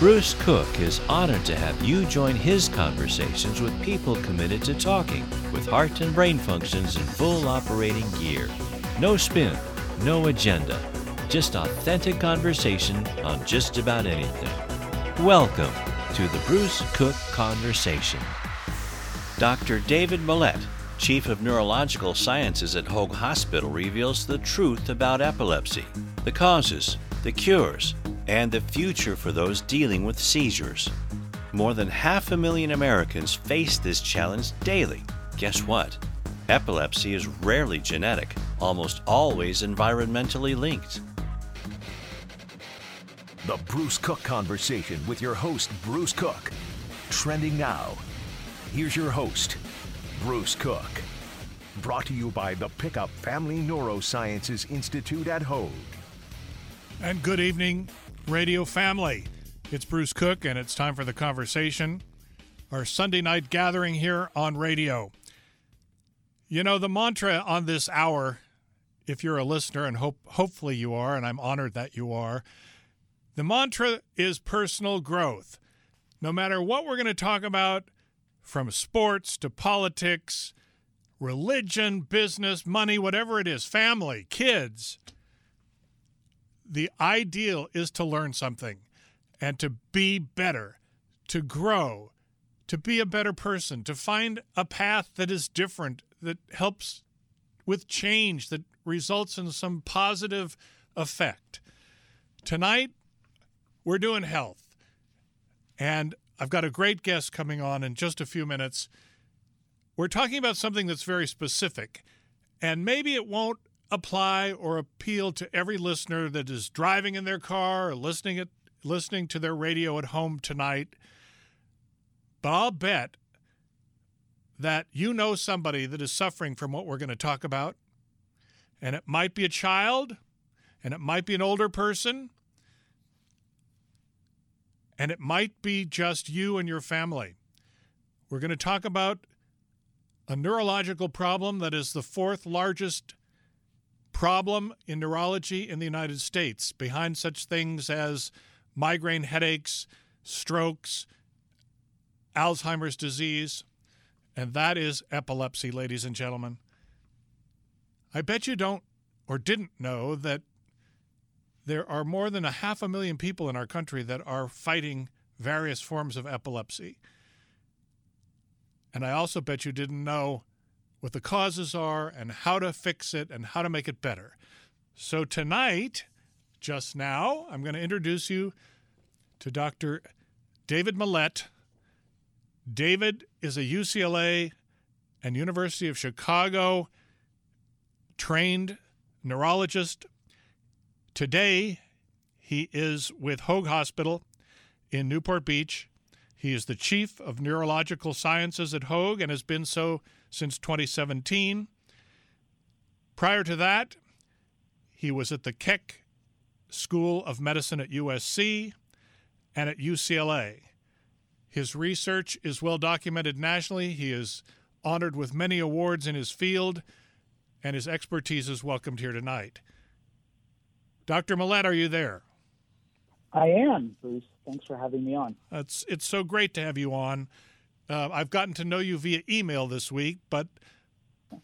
Bruce Cook is honored to have you join his conversations with people committed to talking with heart and brain functions in full operating gear. No spin, no agenda, just authentic conversation on just about anything. Welcome to the Bruce Cook Conversation. Dr. David Millett, Chief of Neurological Sciences at Hoag Hospital, reveals the truth about epilepsy, the causes, the cures, and the future for those dealing with seizures. More than half a million Americans face this challenge daily. Guess what? Epilepsy is rarely genetic, almost always environmentally linked. The Bruce Cook Conversation with your host, Bruce Cook. Trending now. Here's your host, Bruce Cook. Brought to you by the Pickup Family Neurosciences Institute at Hoag. And good evening, radio family. It's Bruce Cook, and it's time for the conversation. Our Sunday night gathering here on radio. You know, the mantra on this hour, if you're a listener, and hope hopefully you are, and I'm honored that you are, the mantra is personal growth. No matter what we're going to talk about, from sports to politics, religion, business, money, whatever it is, family, kids, the ideal is to learn something and to be better, to grow, to be a better person, to find a path that is different, that helps with change, that results in some positive effect. Tonight, we're doing health. And I've got a great guest coming on in just a few minutes. We're talking about something that's very specific, and maybe it won't apply or appeal to every listener that is driving in their car or listening at listening to their radio at home tonight. But I'll bet that you know somebody that is suffering from what we're going to talk about. And it might be a child, and it might be an older person, and it might be just you and your family. We're going to talk about a neurological problem that is the fourth largest problem in neurology in the United States, behind such things as migraine headaches, strokes, Alzheimer's disease, and that is epilepsy, ladies and gentlemen. I bet you don't or didn't know that there are more than a half a million people in our country that are fighting various forms of epilepsy. And I also bet you didn't know what the causes are and how to fix it and how to make it better. So, tonight, just now, I'm going to introduce you to Dr. David Millett. David is a UCLA and University of Chicago trained neurologist. Today, he is with Hoag Hospital in Newport Beach. He is the chief of neurological sciences at Hoag and has been so since 2017. Prior to that, he was at the Keck School of Medicine at USC and at UCLA. His research is well documented nationally. He is honored with many awards in his field, and his expertise is welcomed here tonight. Dr. Millett, are you there? I am, Bruce. Thanks for having me on. It's, it's so great to have you on. Uh, I've gotten to know you via email this week, but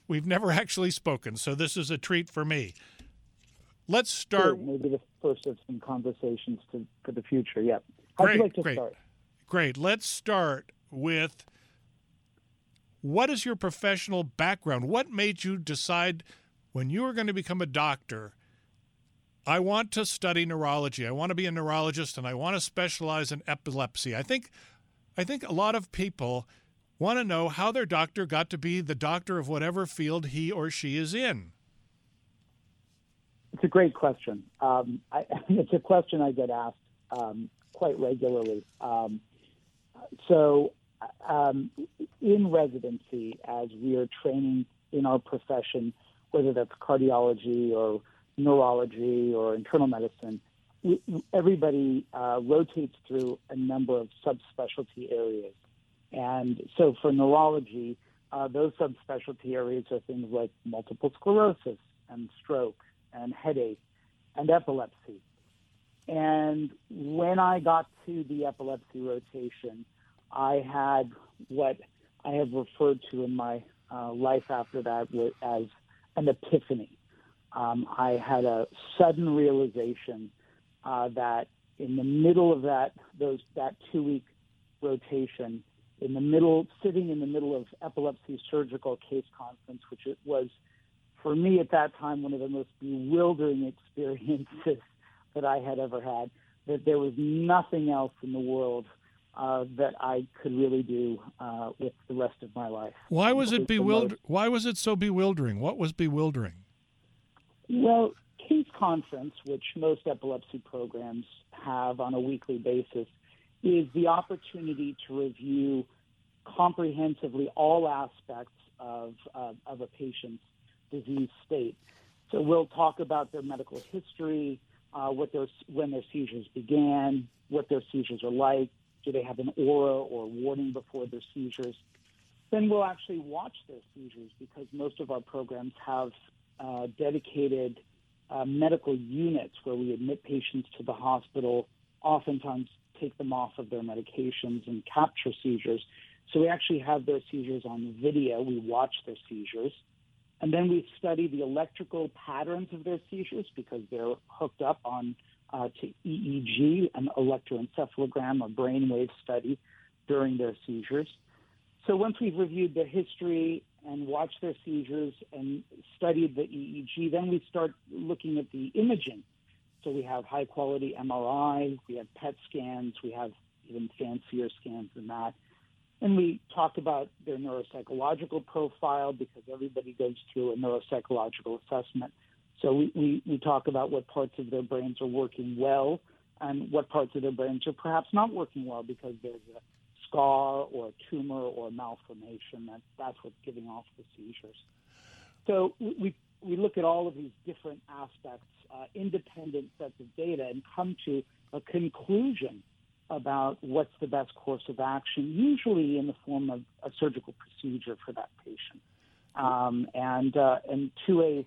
we've never actually spoken, so this is a treat for me. Let's start. Sure, maybe the first of some conversations to, for the future. Yeah. How'd great, you like to great, start? Great. Let's start with what is your professional background? What made you decide when you were going to become a doctor? I want to study neurology. I want to be a neurologist and I want to specialize in epilepsy. I think I think a lot of people want to know how their doctor got to be the doctor of whatever field he or she is in. It's a great question. Um, I, it's a question I get asked um, quite regularly. Um, so, um, in residency, as we are training in our profession, whether that's cardiology or neurology or internal medicine, everybody uh, rotates through a number of subspecialty areas. And so for neurology, uh, those subspecialty areas are things like multiple sclerosis and stroke and headache and epilepsy. and when I got to the epilepsy rotation, I had what I have referred to in my uh, life after that as an epiphany. Um, I had a sudden realization uh, that in the middle of that those that two week rotation, in the middle, sitting in the middle of epilepsy surgical case conference, which it was for me at that time one of the most bewildering experiences that I had ever had. That there was nothing else in the world uh, that I could really do uh, with the rest of my life. Why was it bewildering? Why was it so bewildering? What was bewildering? Well, case conference, which most epilepsy programs have on a weekly basis, is the opportunity to review comprehensively all aspects of, of a patient's disease state. So we'll talk about their medical history, uh, what their, when their seizures began, what their seizures are like, do they have an aura or warning before their seizures. Then we'll actually watch their seizures because most of our programs have uh, dedicated uh, medical units where we admit patients to the hospital, oftentimes take them off of their medications and capture seizures. So we actually have their seizures on video. We watch their seizures. And then we study the electrical patterns of their seizures because they're hooked up on uh, to EEG, an electroencephalogram, a brainwave study during their seizures. So once we've reviewed the history and watch their seizures and studied the EEG, then we start looking at the imaging. So we have high quality MRI, we have PET scans, we have even fancier scans than that. And we talk about their neuropsychological profile because everybody goes through a neuropsychological assessment. So we, we, we talk about what parts of their brains are working well and what parts of their brains are perhaps not working well because there's a scar or a tumor or a malformation. That, that's what's giving off the seizures. So we, we look at all of these different aspects, uh, independent sets of data, and come to a conclusion about what's the best course of action, usually in the form of a surgical procedure for that patient. Um, and, uh, and to a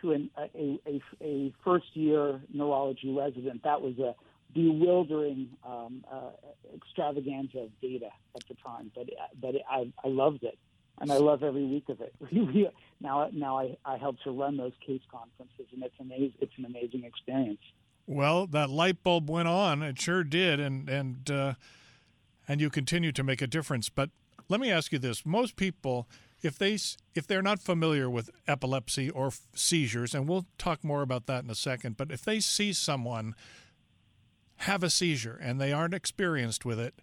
to an, a, a, a first year neurology resident, that was a bewildering um, uh, extravaganza of data at the time. But but I, I loved it, and I love every week of it. now now I, I help to run those case conferences, and it's amazing. It's an amazing experience. Well, that light bulb went on. It sure did, and and uh, and you continue to make a difference. But let me ask you this: most people if they if they're not familiar with epilepsy or seizures, and we'll talk more about that in a second, but if they see someone have a seizure and they aren't experienced with it,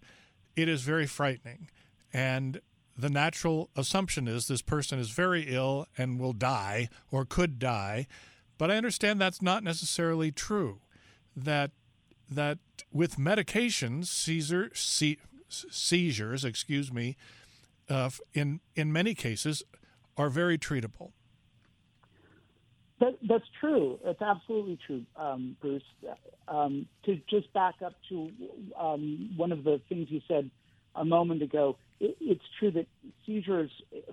it is very frightening. And the natural assumption is this person is very ill and will die or could die. But I understand that's not necessarily true. That that with medications, seizure, se- seizures, excuse me, uh, in in many cases are very treatable. That, that's true. It's absolutely true, um, Bruce. Um, to just back up to um, one of the things you said a moment ago, it, it's true that seizures,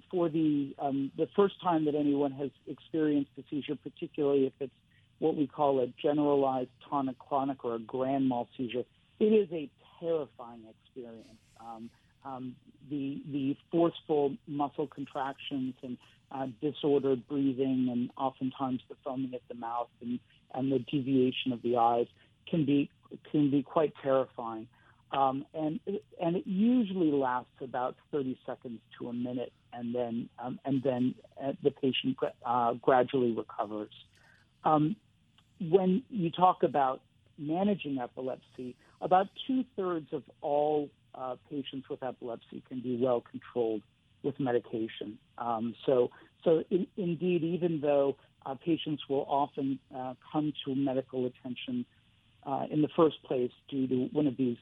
for the um, the first time that anyone has experienced a seizure, particularly if it's what we call a generalized tonic-clonic or a grand mal seizure, it is a terrifying experience. Um, um, the the forceful muscle contractions and uh, disordered breathing and oftentimes the foaming at the mouth and, and the deviation of the eyes can be can be quite terrifying. Um, and and it usually lasts about 30 seconds to a minute, and then um, and then uh, the patient uh, gradually recovers. Um, when you talk about managing epilepsy, about two thirds of all uh, patients with epilepsy can be well controlled with medication. Um, so, so in, indeed, even though uh, patients will often uh, come to medical attention uh, in the first place due to one of these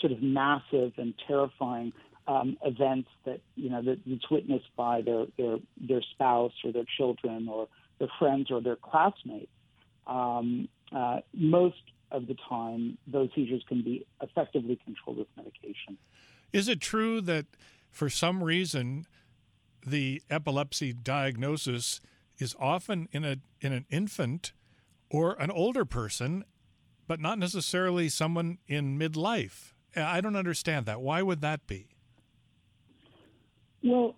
sort of massive and terrifying um, events that you know that witnessed by their, their their spouse or their children or their friends or their classmates. Um, uh, most of the time, those seizures can be effectively controlled with medication. Is it true that for some reason the epilepsy diagnosis is often in a in an infant or an older person but not necessarily someone in midlife. I don't understand that. Why would that be? Well,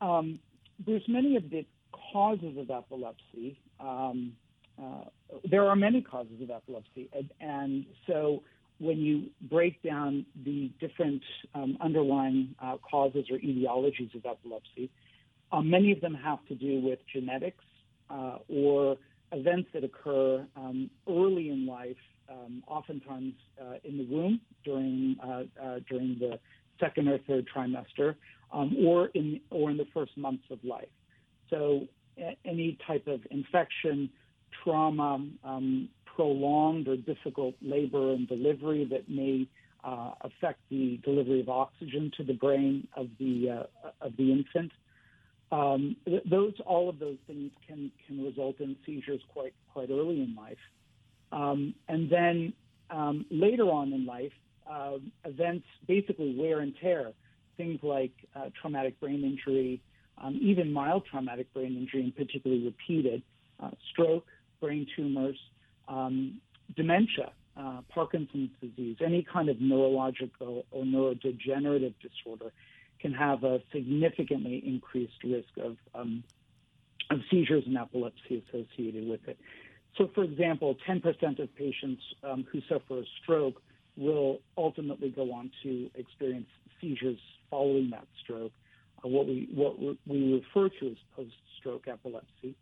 um, there's many of the causes of epilepsy. Um, uh, there are many causes of epilepsy, and, and, so when you break down the different um, underlying uh, causes or etiologies of epilepsy, uh, many of them have to do with genetics uh, or events that occur um, early in life, um, oftentimes uh, in the womb during uh, uh, during the second or third trimester, um, or in or in the first months of life. So a- any type of infection, trauma, um, prolonged or difficult labor and delivery that may uh, affect the delivery of oxygen to the brain of the uh, of the infant. Um, th- those all of those things can can result in seizures quite quite early in life, um, and then um, later on in life, uh, events basically wear and tear, things like uh, traumatic brain injury, um, even mild traumatic brain injury, and particularly repeated uh, stroke, brain tumors, um, dementia, uh, Parkinson's disease, any kind of neurological or neurodegenerative disorder can have a significantly increased risk of, um, of seizures and epilepsy associated with it. So, for example, 10% of patients um, who suffer a stroke will ultimately go on to experience seizures following that stroke, uh, what we what we refer to as post-stroke epilepsy.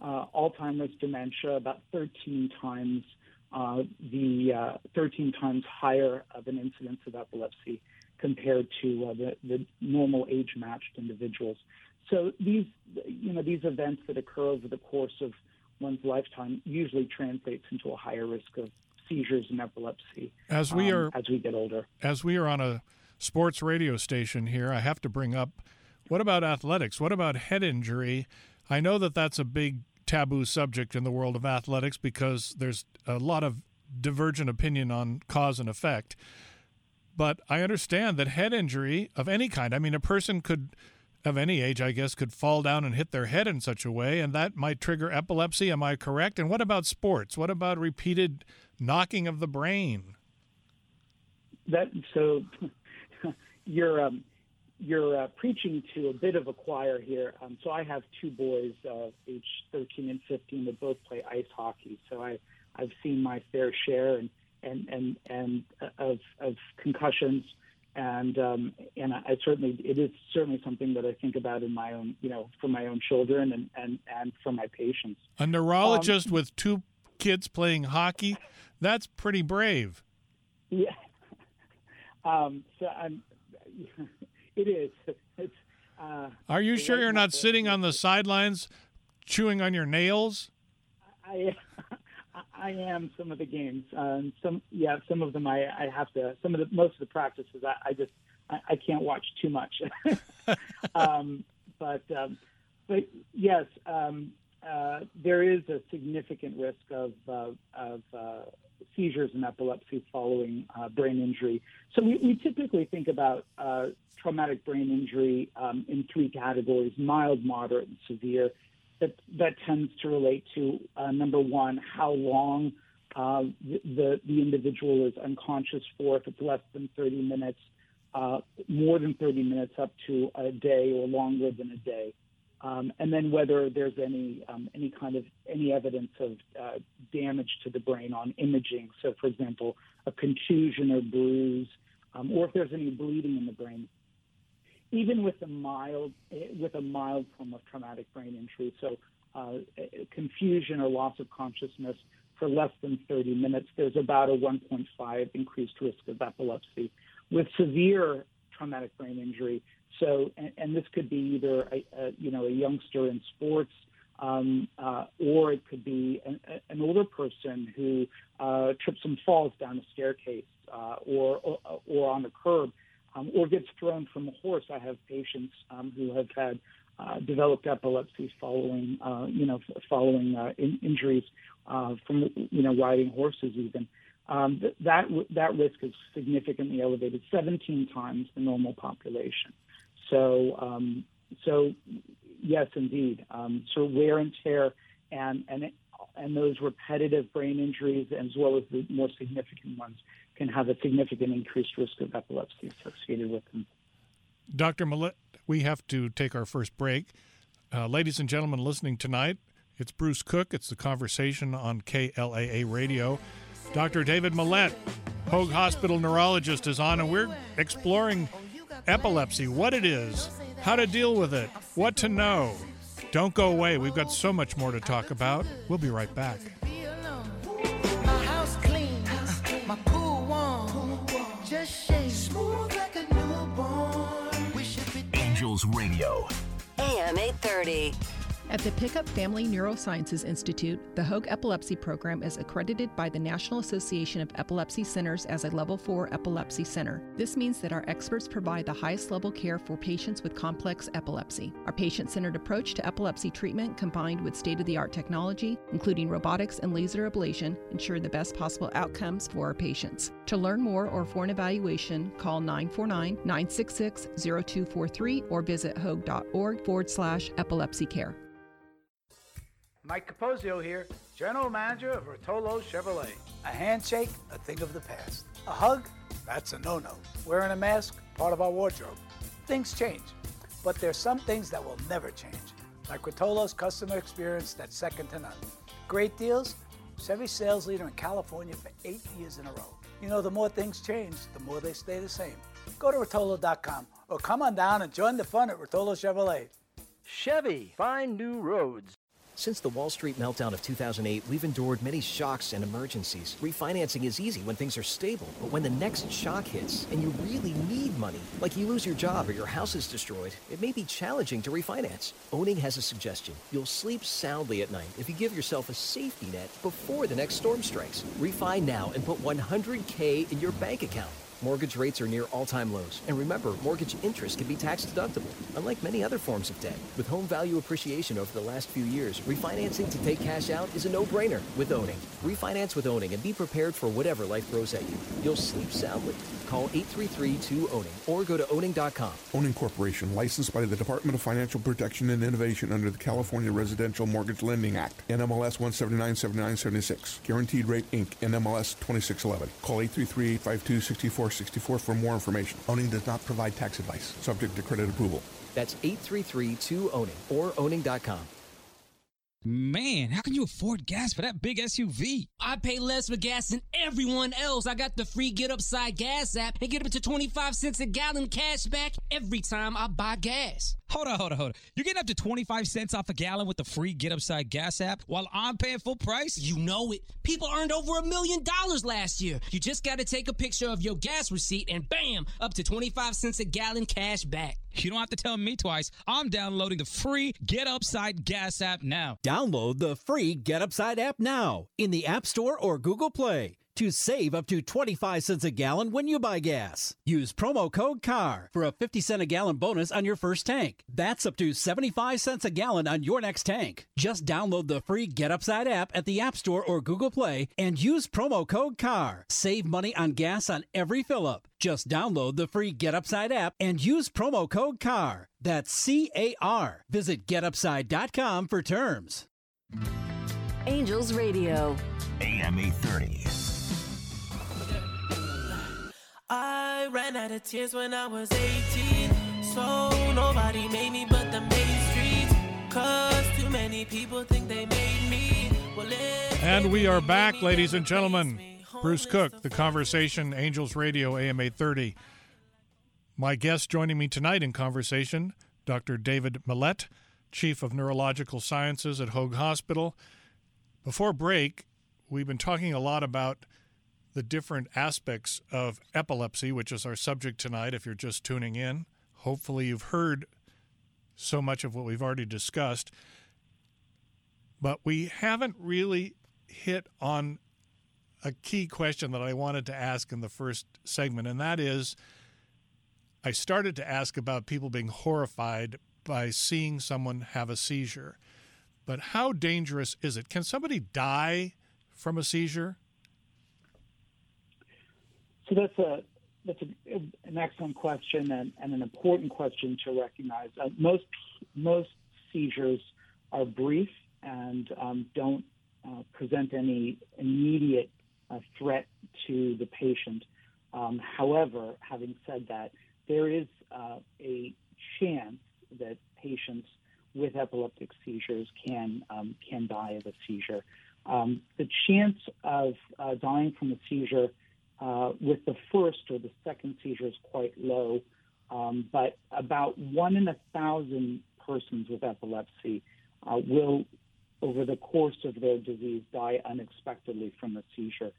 Uh, Alzheimer's dementia, about 13 times uh, the uh, 13 times higher of an incidence of epilepsy compared to uh, the, the normal age-matched individuals. So these, you know, these events that occur over the course of one's lifetime usually translates into a higher risk of seizures and epilepsy as we um, are as we get older. As we are on a sports radio station here, I have to bring up what about athletics? What about head injury? I know that that's a big taboo subject in the world of athletics because there's a lot of divergent opinion on cause and effect. But I understand that head injury of any kind, I mean, a person could, of any age, I guess, could fall down and hit their head in such a way, and that might trigger epilepsy. Am I correct? And what about sports? What about repeated knocking of the brain? That so you're um, you're uh, preaching to a bit of a choir here. Um, so I have two boys, uh, age 13 and 15, that both play ice hockey. So I I've seen my fair share and and and and uh, of of concussions, and um, and I certainly it is certainly something that I think about in my own you know for my own children and and and for my patients. A neurologist um, with two kids playing hockey, that's pretty brave. Yeah. Um, so I'm. It is. It's. Uh, Are you sure you're not sitting on the sidelines, chewing on your nails? I. I am some of the games. Um, some, yeah, some of them I, I have to. Some of the most of the practices I, I just I, I can't watch too much. um, but um, but yes, um, uh, there is a significant risk of uh, of uh, seizures and epilepsy following uh, brain injury. So we, we typically think about uh, traumatic brain injury um, in three categories: mild, moderate, and severe that that tends to relate to number one, how long uh, the the individual is unconscious for. If it's less than 30 minutes, more than 30 minutes, up to a day or longer than a day, um, and then whether there's any um, any kind of any evidence of uh, damage to the brain on imaging. So, for example, a contusion or bruise, um, or if there's any bleeding in the brain even with a mild with a mild form of traumatic brain injury, so uh, confusion or loss of consciousness for less than 30 minutes, there's about a 1.5 increased risk of epilepsy. With severe traumatic brain injury, so and, and this could be either a, a, you know a youngster in sports. Um, uh, or it could be an, an older person who uh, trips and falls down a staircase uh, or, or, or on a curb um, or gets thrown from a horse. I have patients um, who have had uh, developed epilepsy following, uh, you know, following uh, in- injuries uh, from, you know, riding horses even. Um, th- that that risk is significantly elevated, 17 times the normal population. So, um, so yes, indeed. Um, so wear and tear, and and And those repetitive brain injuries, as well as the more significant ones, can have a significant increased risk of epilepsy associated with them. Dr. Millett, we have to take our first break. Uh, ladies and gentlemen listening tonight, it's Bruce Cook. It's the conversation on KLAA Radio. Dr. David Millett, Hoag Hospital neurologist, is on, and we're exploring epilepsy, what it is, how to deal with it, what to know. Don't go away. We've got so much more to talk about. We'll be right back. Angels Radio. AM 830. At the Pickup Family Neurosciences Institute, the Hoag Epilepsy Program is accredited by the National Association of Epilepsy Centers as a Level 4 epilepsy center. This means that our experts provide the highest level care for patients with complex epilepsy. Our patient centered approach to epilepsy treatment, combined with state of the art technology, including robotics and laser ablation, ensure the best possible outcomes for our patients. To learn more or for an evaluation, call 949 966 0243 or visit hoag.org forward slash epilepsy care. Mike Capozio here, General Manager of Rotolo Chevrolet. A handshake, a thing of the past. A hug, that's a no-no. Wearing a mask, part of our wardrobe. Things change, but there's some things that will never change, like Rotolo's customer experience that's second to none. Great deals, Chevy sales leader in California for eight years in a row. You know, the more things change, the more they stay the same. Go to Rotolo.com or come on down and join the fun at Rotolo Chevrolet. Chevy, find new roads. Since the Wall Street meltdown of 2008, we've endured many shocks and emergencies. Refinancing is easy when things are stable, but when the next shock hits and you really need money, like you lose your job or your house is destroyed, it may be challenging to refinance. Owning has a suggestion. You'll sleep soundly at night if you give yourself a safety net before the next storm strikes. Refi now and put 100K in your bank account. Mortgage rates are near all time lows. And remember, mortgage interest can be tax deductible, unlike many other forms of debt. With home value appreciation over the last few years, refinancing to take cash out is a no brainer with owning. Refinance with owning and be prepared for whatever life throws at you. You'll sleep soundly. Call 833-2-OWNING or go to owning.com. Owning Corporation, licensed by the Department of Financial Protection and Innovation under the California Residential Mortgage Lending Act, NMLS 1797976. Guaranteed Rate Inc., NMLS 2611. Call 833-852-6464 for more information. Owning does not provide tax advice, subject to credit approval. That's 833-2-OWNING or owning.com. Man, how can you afford gas for that big SUV? I pay less for gas than everyone else. I got the free Get Upside Gas app and get up to 25 cents a gallon cash back every time I buy gas. Hold on, hold on, hold on. You're getting up to 25 cents off a gallon with the free Get Upside Gas app while I'm paying full price? You know it. People earned over a million dollars last year. You just got to take a picture of your gas receipt and bam, up to 25 cents a gallon cash back. You don't have to tell me twice. I'm downloading the free Get Upside Gas app now. Download the free Get Upside app now in the App Store or Google Play to save up to 25 cents a gallon when you buy gas. Use promo code CAR for a 50 cent a gallon bonus on your first tank. That's up to 75 cents a gallon on your next tank. Just download the free Get Upside app at the App Store or Google Play and use promo code CAR. Save money on gas on every fill up. Just download the free Get Upside app and use promo code CAR. That's C A R. Visit getupside.com for terms. Angels Radio. AM 830. I ran out of tears when I was 18. So nobody made me but the main streets. Cause too many people think they made me. Well, And we are back, ladies and gentlemen. Bruce Cook, The Conversation, Angels Radio, AM 830. My guest joining me tonight in conversation, Dr. David Millett, Chief of Neurological Sciences at Hoag Hospital. Before break, we've been talking a lot about the different aspects of epilepsy, which is our subject tonight if you're just tuning in. Hopefully, you've heard so much of what we've already discussed. But we haven't really hit on a key question that I wanted to ask in the first segment, and that is I started to ask about people being horrified by seeing someone have a seizure. But how dangerous is it? Can somebody die from a seizure? So that's a that's a, an excellent question and, and, an important question to recognize. Uh, most most seizures are brief and um, don't uh, present any immediate uh, threat to the patient. Um, however, having said that, there is uh, a chance that patients with epileptic seizures can um, can die of a seizure. Um, the chance of uh, dying from a seizure uh, with the first or the second seizure is quite low, um, but about one in a thousand persons with epilepsy uh, will, over the course of their disease, die unexpectedly from a seizure.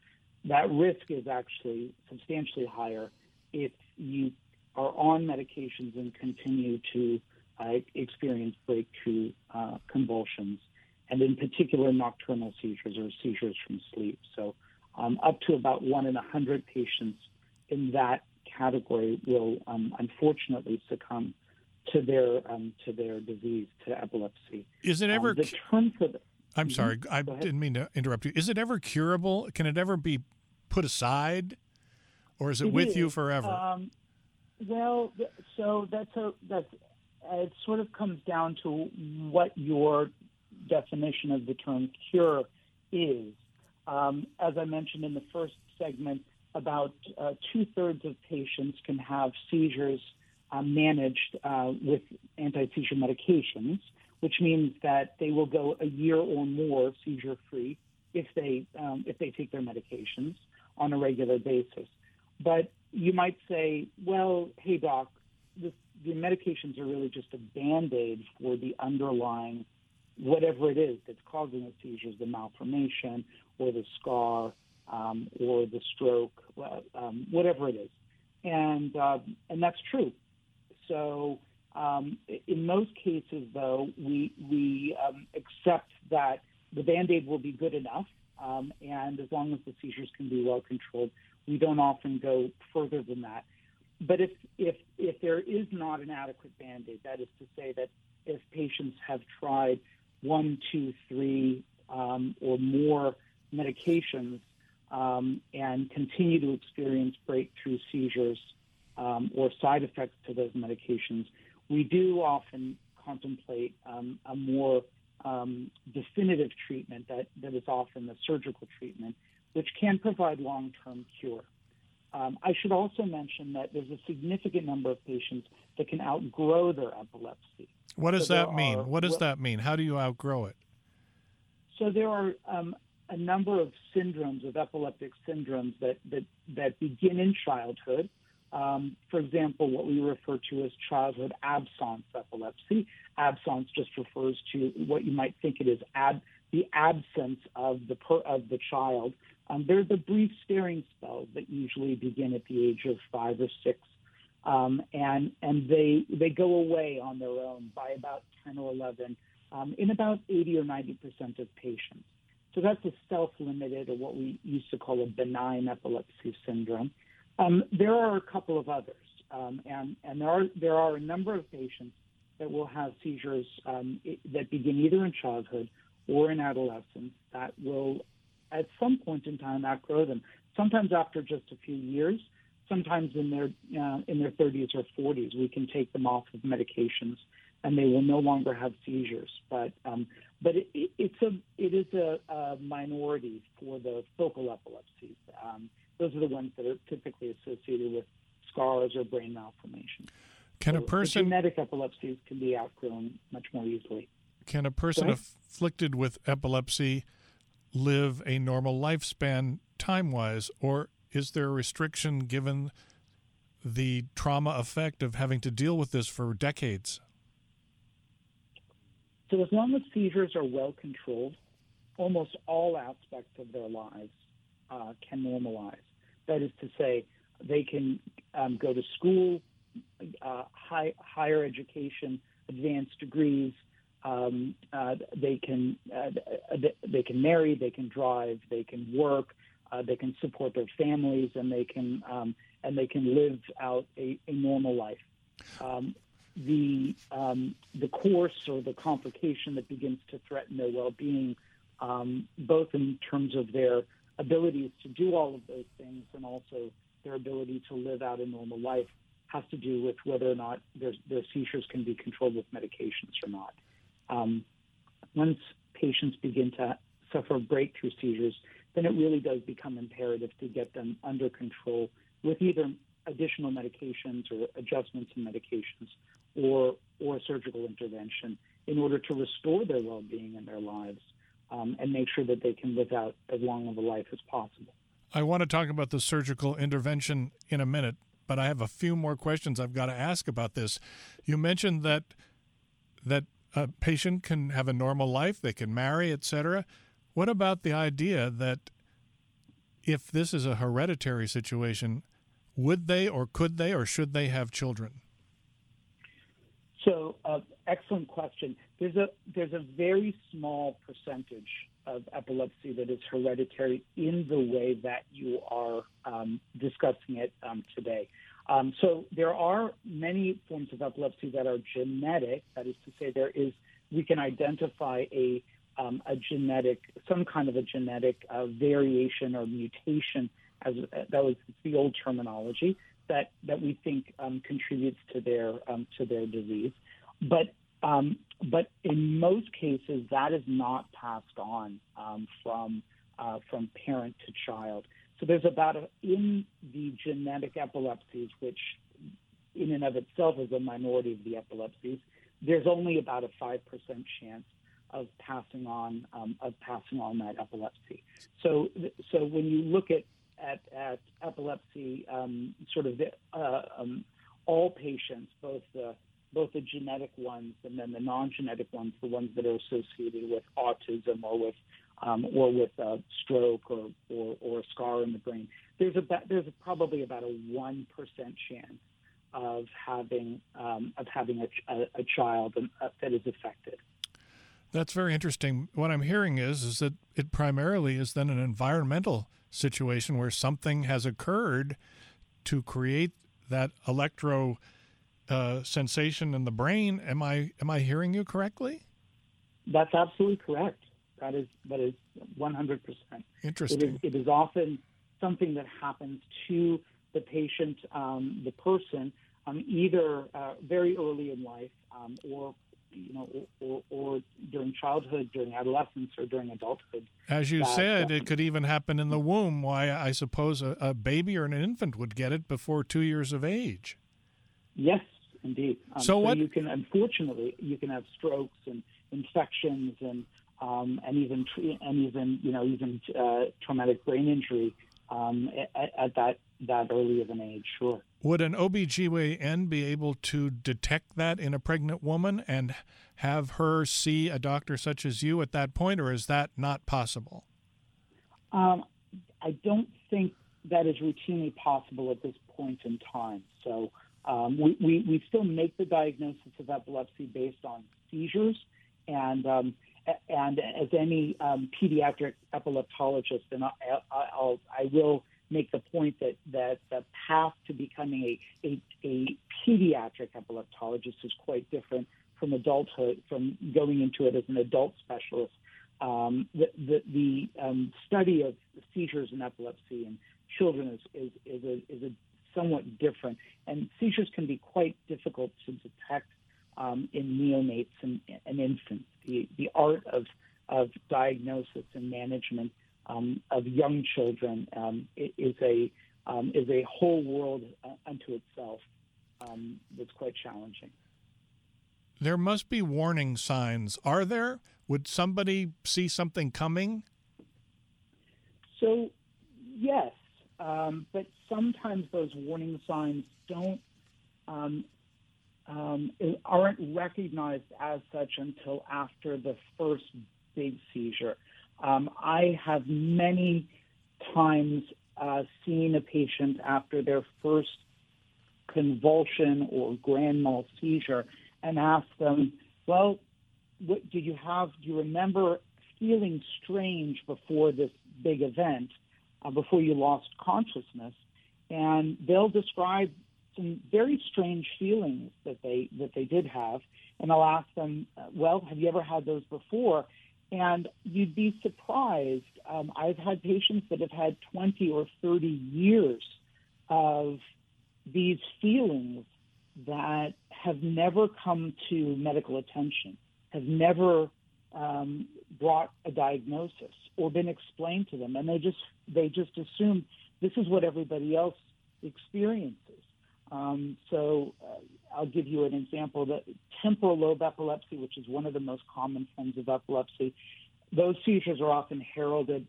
That risk is actually substantially higher if you are on medications and continue to uh, experience breakthrough uh, convulsions, and in particular nocturnal seizures or seizures from sleep. So, um, up to about one in a hundred patients in that category will um, unfortunately succumb to their um, to their disease, to epilepsy. Is it ever? Um, the term for the, I'm Mhm. sorry, I didn't mean to interrupt you. Is it ever curable? Can it ever be put aside, or is it, with you forever? Um, well, so that's a that's it. Sort of comes down to what your definition of the term cure is. Um, as I mentioned in the first segment, about uh, two thirds of patients can have seizures uh, managed uh, with anti seizure medications, which means that they will go a year or more seizure free if they um, if they take their medications on a regular basis. But you might say, well, hey doc, this, the medications are really just a band aid for the underlying whatever it is that's causing the seizures, the malformation or the scar um, or the stroke, uh, um, whatever it is, and uh, and that's true. So um, in most cases, though, we we um, accept that the band-aid will be good enough, um, and as long as the seizures can be well controlled, we don't often go further than that. But if if if there is not an adequate band-aid, that is to say that if patients have tried one, two, three, um, or more medications um, and continue to experience breakthrough seizures um, or side effects to those medications, we do often contemplate um, a more um, definitive treatment that, that is often the surgical treatment, which can provide long term cure. Um, I should also mention that there's a significant number of patients that can outgrow their epilepsy. what does so that mean? are- what does well- that mean? How do you outgrow it? So there are um, a number of syndromes, of epileptic syndromes that, that, that begin in childhood. Um, for example, what we refer to as childhood absence epilepsy. Absence just refers to what you might think it is ab- the absence of the per- of the child. Um, they're the brief staring spell that usually begin at the age of five or six, um, and and they they go away on their own by about ten or eleven um, in about 80 or 90 percent of patients. So that's a self-limited, or what we used to call a benign epilepsy syndrome. Um, there are a couple of others, um, and and there are there are a number of patients that will have seizures um, i- that begin either in childhood or in adolescence that will, at some point in time, outgrow them. Sometimes after just a few years, sometimes in their uh, in their 30s or 40s, we can take them off of medications and they will no longer have seizures. But um, but it, it, it's a it is a, a minority for the focal epilepsies. Um, those are the ones that are typically associated with scars or brain malformation. Can a So person genetic epilepsies can be outgrown much more easily. Can a person afflicted with epilepsy live a normal lifespan time wise, or is there a restriction given the trauma effect of having to deal with this for decades? So as long as seizures are well controlled, almost all aspects of their lives uh, can normalize. That is to say, they can um, go to school, uh, high, higher education, advanced degrees. Um, uh, they can uh, they can marry, they can drive, they can work, uh, they can support their families, and they can um, and they can live out a, a normal life. Um, the um, the course or the complication that begins to threaten their well-being, um, both in terms of their abilities to do all of those things and also their ability to live out a normal life, has to do with whether or not their their seizures can be controlled with medications or not. Um, once patients begin to suffer breakthrough seizures, then it really does become imperative to get them under control with either additional medications or adjustments in medications or or surgical intervention in order to restore their well-being and their lives um, and make sure that they can live out as long of a life as possible. I want to talk about the surgical intervention in a minute, but I have a few more questions I've got to ask about this. You mentioned that that a patient can have a normal life, they can marry, etc. What about the idea that if this is a hereditary situation, would they or could they or should they have children? So, uh, excellent question. There's a there's a very small percentage of epilepsy that is hereditary in the way that you are um, discussing it um, today. Um, so there are many forms of epilepsy that are genetic. That is to say, there is we can identify a um, a genetic some kind of a genetic uh, variation or mutation as that was the old terminology that that we think um, contributes to their um, to their disease, but um, but in most cases that is not passed on um, from uh, from parent to child. So there's about a, in the genetic epilepsies, which in and of itself is a minority of the epilepsies. There's only about a five percent chance of passing on um, of passing on that epilepsy. So so when you look at at, at epilepsy, um, sort of uh, um, all patients, both the both the genetic ones and then the non-genetic ones, the ones that are associated with autism or with um, or with a stroke or, or, or a scar in the brain. There's about there's probably about a one percent chance of having um, of having a, a, a child uh, that is affected. That's very interesting. What I'm hearing is is that it primarily is then an environmental situation where something has occurred to create that electro uh, sensation in the brain. Am I am I hearing you correctly? That's absolutely correct. That is that is 100 percent. Interesting. It is, it is often something that happens to the patient, um, the person, um, either uh, very early in life um, or you know, or, or, during childhood, during adolescence, or during adulthood. As you said, it could even happen in the womb. Why, I suppose a, a, baby or an infant would get it before two years of age. Yes, indeed. Um, so, what you can, unfortunately, you can have strokes and infections and um, and even and even you know even uh, traumatic brain injury um, at, at that that early of an age. Sure. Would an OBGYN be able to detect that in a pregnant woman and have her see a doctor such as you at that point, or is that not possible? Um, I don't think that is routinely possible at this point in time. So um, we, we, we, still make the diagnosis of epilepsy based on seizures, and um, and as any um, pediatric epileptologist, and I, I'll, I will make the point that, that the path to becoming a, a, a pediatric epileptologist is quite different from adulthood, from going into it as an adult specialist. Um, the the, the um, study of seizures and epilepsy in children is, is, is, a, is a somewhat different, and seizures can be quite difficult to detect um, in neonates and, and infants. The, the art of, of diagnosis and management um, of young children um, is a um, is a whole world uh, unto itself um, that's quite challenging. There must be warning signs. Are there? Would somebody see something coming? So, yes, um, but sometimes those warning signs don't um, aren't recognized as such until after the first big seizure. Um, I have many times uh, seen a patient after their first convulsion or grand mal seizure and ask them, well, what did you have? Do you remember feeling strange before this big event, uh, before you lost consciousness? And they'll describe some very strange feelings that they that they did have, and I'll ask them, well, have you ever had those before? And you'd be surprised. Um, I've had patients that have had 20 or 30 years of these feelings that have never come to medical attention, have never um, brought a diagnosis or been explained to them, and they just they just assume this is what everybody else experiences. Um, so uh, I'll give you an example: the temporal lobe epilepsy, which is one of the most common forms of epilepsy. Those seizures are often heralded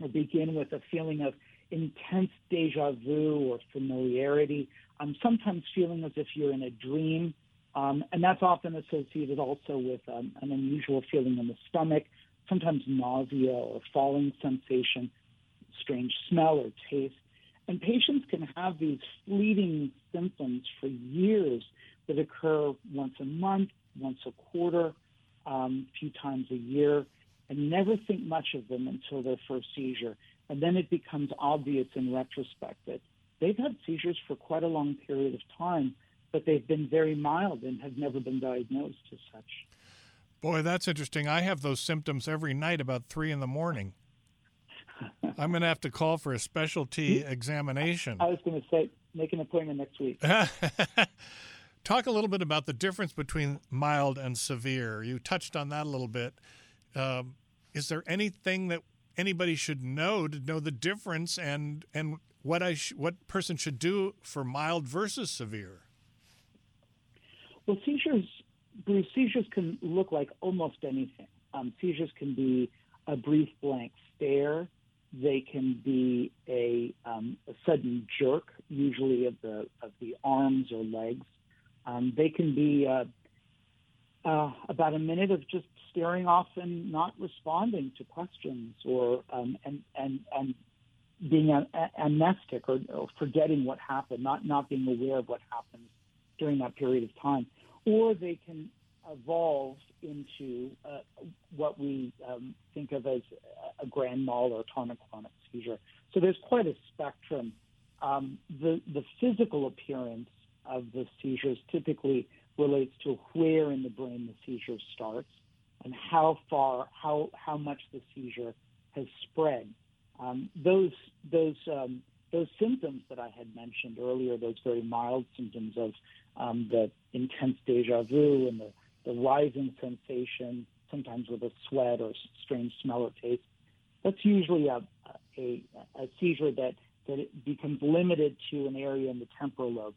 or begin with a feeling of intense deja vu or familiarity. Um, sometimes feeling as if you're in a dream um, and that's often associated also with um, an unusual feeling in the stomach, sometimes nausea or falling sensation, strange smell or taste. And patients can have these fleeting symptoms for years that occur once a month, once a quarter, um, a few times a year, and never think much of them until their first seizure. And then it becomes obvious in retrospect that they've had seizures for quite a long period of time but they've been very mild and have never been diagnosed as such. Boy, that's interesting. I have those symptoms every night about three in the morning. I'm going to have to call for a specialty examination. I was going to say, make an appointment next week. Talk a little bit about the difference between mild and severe. You touched on that a little bit. Um, is there anything that anybody should know to know the difference and and what I sh- what person should do for mild versus severe? Well, seizures, Bruce, seizures can look like almost anything. Um, seizures can be a brief blank stare. They can be a, um, a sudden jerk, usually of the of the arms or legs. Um, they can be uh, uh, about a minute of just staring off and not responding to questions, or um, and and and being amnestic or, or forgetting what happened, not not being aware of what happened during that period of time or they can evolve into uh, what we um, think of as a grand mal or tonic-clonic seizure. So there's quite a spectrum. Um, the, the physical appearance of the seizures typically relates to where in the brain the seizure starts and how far, how, how much the seizure has spread. Um, those, those, um, those symptoms that I had mentioned earlier, those very mild symptoms of um, the intense deja vu and the, the rising sensation, sometimes with a sweat or strange smell or taste. That's usually a, a, a seizure that, that it becomes limited to an area in the temporal lobe.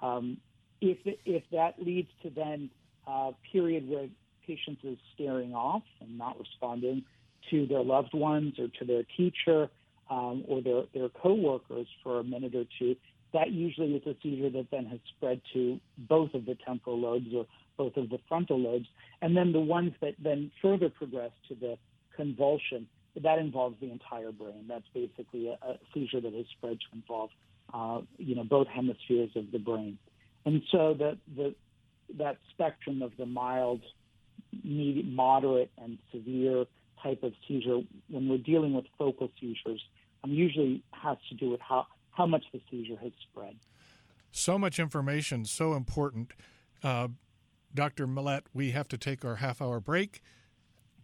Um, if, if that leads to then a period where patient is staring off and not responding to their loved ones or to their teacher um, or their, their coworkers for a minute or two, that usually is a seizure that then has spread to both of the temporal lobes or both of the frontal lobes. And then the ones that then further progress to the convulsion, that involves the entire brain. That's basically a, a seizure that has spread to involve, uh, you know, both hemispheres of the brain. And so the, the, that spectrum of the mild, medium, moderate, and severe type of seizure, when we're dealing with focal seizures, um, usually has to do with how, how much the seizure has spread. So much information, so important. Uh, Dr. Millett, we have to take our half hour break,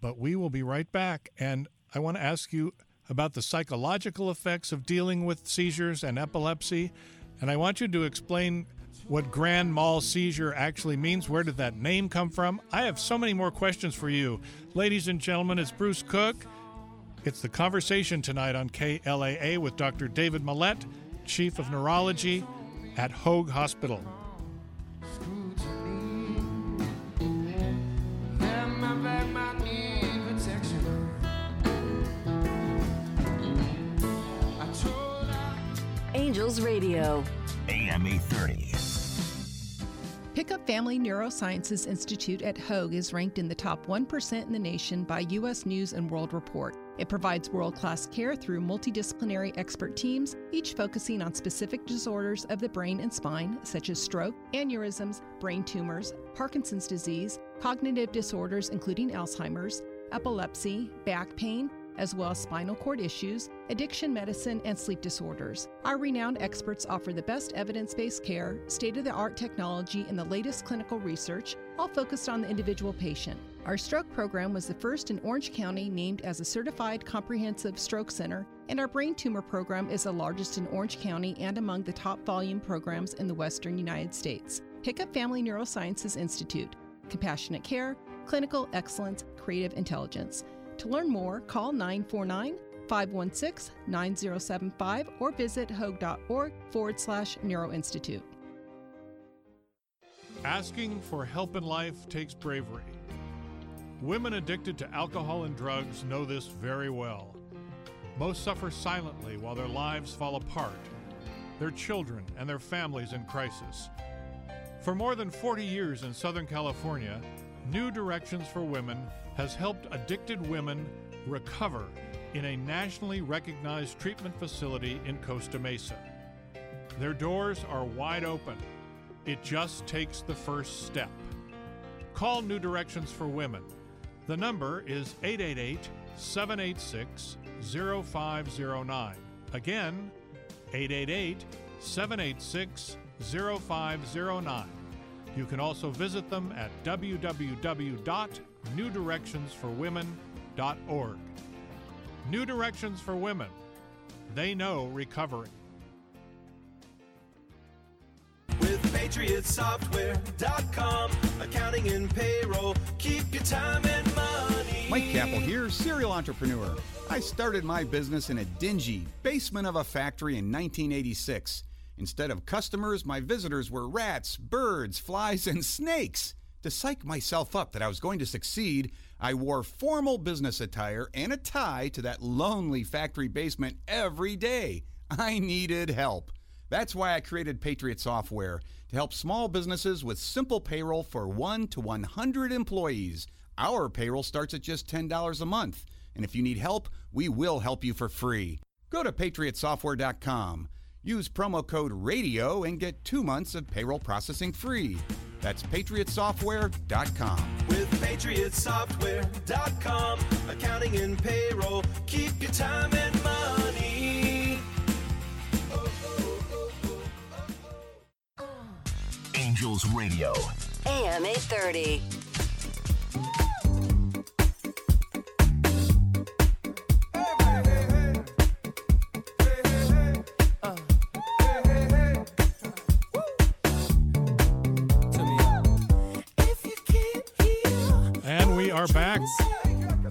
but we will be right back. And I want to ask you about the psychological effects of dealing with seizures and epilepsy. And I want you to explain what grand mal seizure actually means. Where did that name come from? I have so many more questions for you. Ladies and gentlemen, it's Bruce Cook. It's the conversation tonight on KLAA with Dr. David Millett, Chief of Neurology at Hoag Hospital. Angels Radio. AM 830. Pickup Family Neurosciences Institute at Hoag is ranked in the top 1% in the nation by U.S. News and World Report. It provides world class care through multidisciplinary expert teams, each focusing on specific disorders of the brain and spine, such as stroke, aneurysms, brain tumors, Parkinson's disease, cognitive disorders, including Alzheimer's, epilepsy, back pain, as well as spinal cord issues, addiction medicine, and sleep disorders. Our renowned experts offer the best evidence based care, state of the art technology, and the latest clinical research, all focused on the individual patient. Our stroke program was the first in Orange County named as a certified comprehensive stroke center, and our brain tumor program is the largest in Orange County and among the top volume programs in the western United States. Pickup Family Neurosciences Institute. Compassionate care, clinical excellence, creative intelligence. To learn more, call 949 516 9075 or visit hoag.org forward slash neuroinstitute. Asking for help in life takes bravery. Women addicted to alcohol and drugs know this very well. Most suffer silently while their lives fall apart, their children and their families in crisis. For more than 40 years in Southern California, New Directions for Women has helped addicted women recover in a nationally recognized treatment facility in Costa Mesa. Their doors are wide open. It just takes the first step. Call New Directions for Women. The number is 888 786 0509. Again, 888 786 0509. You can also visit them at www.newdirectionsforwomen.org. New Directions for Women. They know recovery. With PatriotSoftware.com, accounting and payroll, keep your time and money. Mike Kappel here, serial entrepreneur. I started my business in a dingy basement of a factory in 1986. Instead of customers, my visitors were rats, birds, flies, and snakes. To psych myself up that I was going to succeed, I wore formal business attire and a tie to that lonely factory basement every day. I needed help. That's why I created Patriot Software to help small businesses with simple payroll for 1 to 100 employees. Our payroll starts at just $10 a month. And if you need help, we will help you for free. Go to patriotsoftware.com. Use promo code RADIO and get two months of payroll processing free. That's patriotsoftware.com. With PatriotSoftware.com, accounting and payroll, keep your time and money. Angels Radio. AM 830.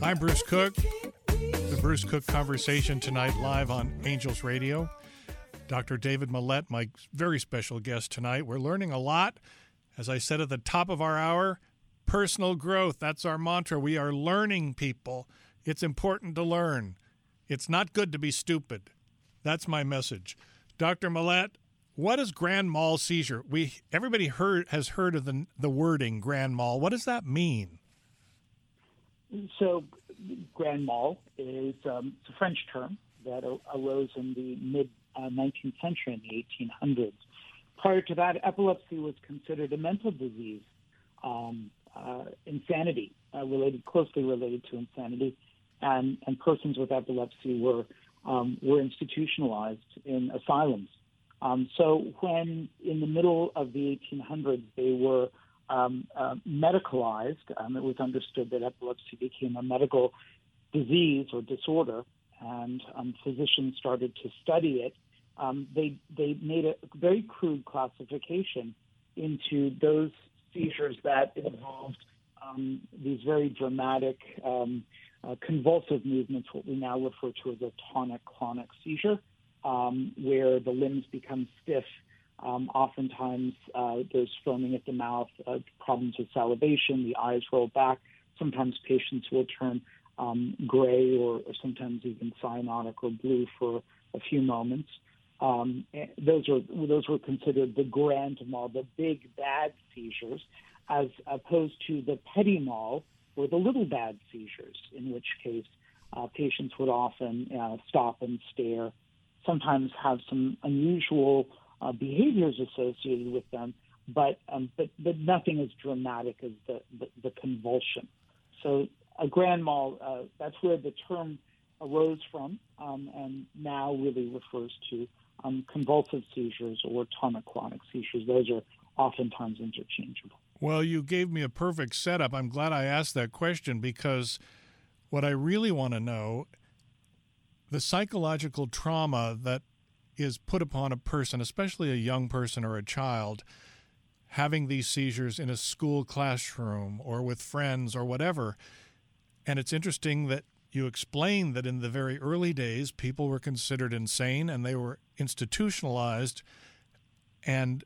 I'm Bruce Cook. The Bruce Cook conversation tonight live on Angels Radio. Dr. David Millett, my very special guest tonight. We're learning a lot. As I said at the top of our hour, personal growth. That's our mantra. We are learning people. It's important to learn. It's not good to be stupid. That's my message. Dr. Millett, what is grand mal seizure? We everybody heard has heard of the the wording grand mal. What does that mean? So, grand mal is um, it's a French term that arose in the mid uh, 19th century in the 1800s. Prior to that, epilepsy was considered a mental disease, um, uh, insanity uh, related closely related to insanity, and and persons with epilepsy were um, were institutionalized in asylums. Um, so when in the middle of the 1800s they were um, uh, medicalized, um, it was understood that epilepsy became a medical disease or disorder, and um, physicians started to study it. Um, they they made a very crude classification into those seizures that involved um, these very dramatic um, uh, convulsive movements, what we now refer to as a tonic-clonic seizure, where the limbs become stiff. Um, oftentimes, uh, there's foaming at the mouth, uh, problems with salivation, the eyes roll back. Sometimes patients will turn um, gray or, or sometimes even cyanotic or blue for a few moments. Um, those are those were considered the grand mal, the big bad seizures, as opposed to the petit mal or the little bad seizures, in which case uh, patients would often uh, stop and stare, sometimes have some unusual uh, behaviors associated with them, but um, but but nothing as dramatic as the the, the convulsion. So a grand mal, uh, that's where the term arose from, um, and now really refers to um, convulsive seizures or tonic-clonic seizures. Those are oftentimes interchangeable. Well, you gave me a perfect setup. I'm glad I asked that question because what I really want to know the psychological trauma that is put upon a person, especially a young person or a child, having these seizures in a school classroom or with friends or whatever. And it's interesting that you explained that in the very early days, people were considered insane and they were institutionalized. And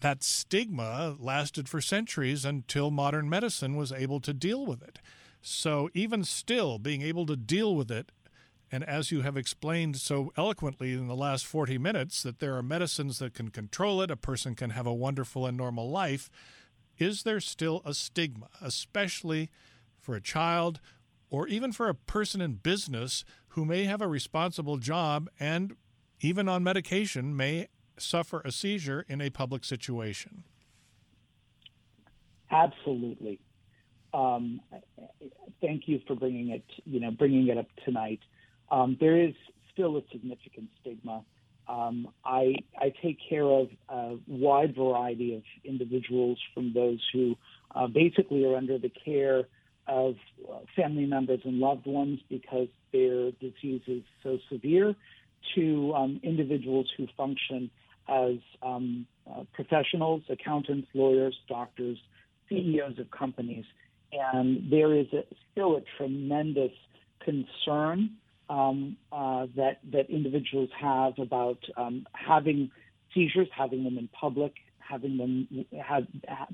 that stigma lasted for centuries until modern medicine was able to deal with it. So, even still, being able to deal with it, and as you have explained so eloquently in the last 40 minutes, that there are medicines that can control it, a person can have a wonderful and normal life, is there still a stigma, especially for a child or even for a person in business who may have a responsible job and even on medication may suffer a seizure in a public situation? Absolutely. Um, thank you for bringing it, you know, bringing it up tonight. Um, there is still a significant stigma. Um, I, I take care of a wide variety of individuals from those who uh, basically are under the care of uh, family members and loved ones because their disease is so severe to um, individuals who function as um, uh, professionals, accountants, lawyers, doctors, CEOs of companies. And there is a, still a tremendous concern um, uh, that, that individuals have about um, having seizures, having them in public, having them have,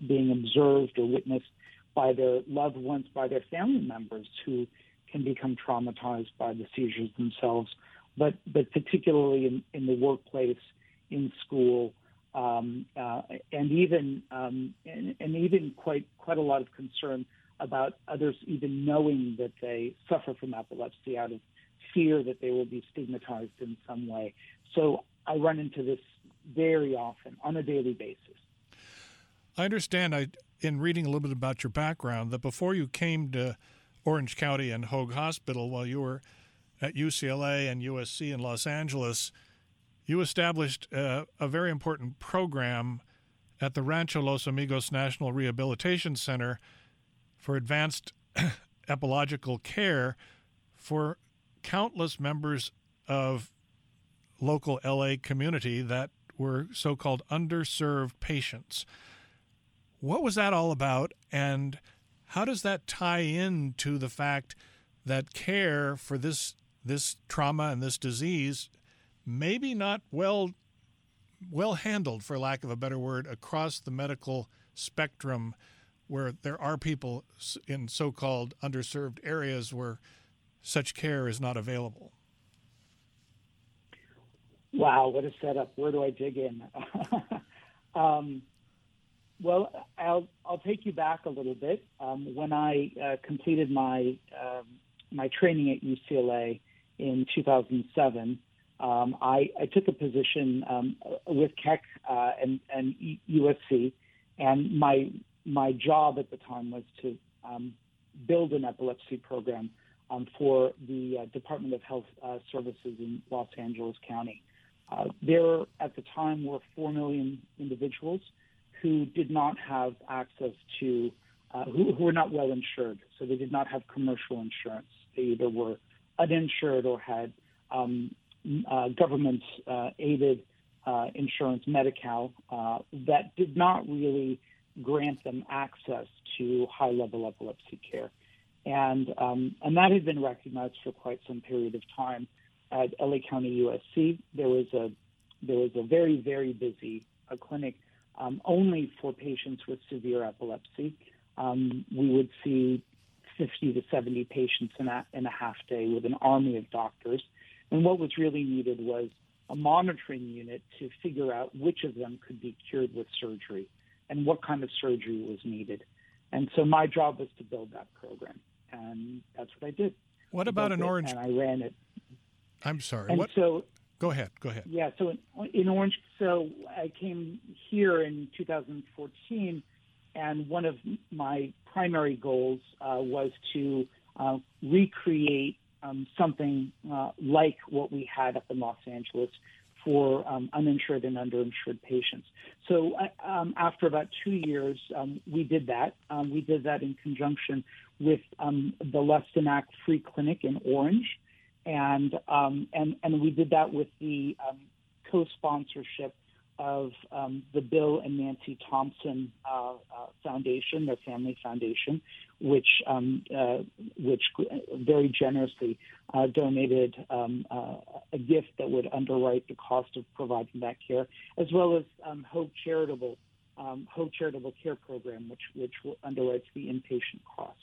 being observed or witnessed by their loved ones, by their family members who can become traumatized by the seizures themselves. But, but particularly in, in the workplace, in school, um, uh, and even um, and, and, even quite quite a lot of concern about others even knowing that they suffer from epilepsy out of fear that they will be stigmatized in some way. So I run into this very often on a daily basis. I understand. I in reading a little bit about your background that before you came to Orange County and Hoag Hospital, while you were at UCLA and USC in Los Angeles, you established a, a very important program at the Rancho Los Amigos National Rehabilitation Center for advanced epilogical care for countless members of local LA community that were so-called underserved patients. What was that all about and how does that tie in to the fact that care for this this trauma and this disease maybe not well well handled, for lack of a better word, across the medical spectrum, where there are people in so-called underserved areas where such care is not available. Wow, what a setup! Where do I dig in? um, well, I'll I'll take you back a little bit. Um, when I uh, completed my uh, my training at UCLA in 2007, um, I, I, took a position um, with Keck uh, and, and, USC, and my my job at the time was to um, build an epilepsy program um, for the uh, Department of Health uh, Services in Los Angeles County. Uh, there, at the time, were four million individuals who did not have access to, uh, who, who were not well insured, so they did not have commercial insurance. They either were uninsured or had um, uh, government uh, aided insurance, Medi-Cal, uh, that did not really grant them access to high level epilepsy care. And, um, and that had been recognized for quite some period of time at LA County USC. There was a, there was a very, very busy uh, clinic um, only for patients with severe epilepsy. Um, we would see 50 to 70 patients in a, in a half day with an army of doctors. And what was really needed was a monitoring unit to figure out which of them could be cured with surgery and what kind of surgery was needed. And so my job was to build that program, and that's what I did. What about an Orange? And I ran it. I'm sorry. And what? so go ahead. Go ahead. Yeah. So in, in Orange, so I came here in 2014, and one of my primary goals uh, was to uh, recreate um, something uh, like what we had up in Los Angeles for um, uninsured and underinsured patients. So uh, um, after about two years, um, we did that. Um, we did that in conjunction with um, the Act Free Clinic in Orange, and and and we did that with the co-sponsorship of um, the Bill and Nancy Thompson uh, uh, Foundation, their family foundation, which um, uh, which very generously uh, donated um, uh, a gift that would underwrite the cost of providing that care, as well as um, Hoag Charitable um, Hoag Charitable Care Program, which which underwrites the inpatient cost.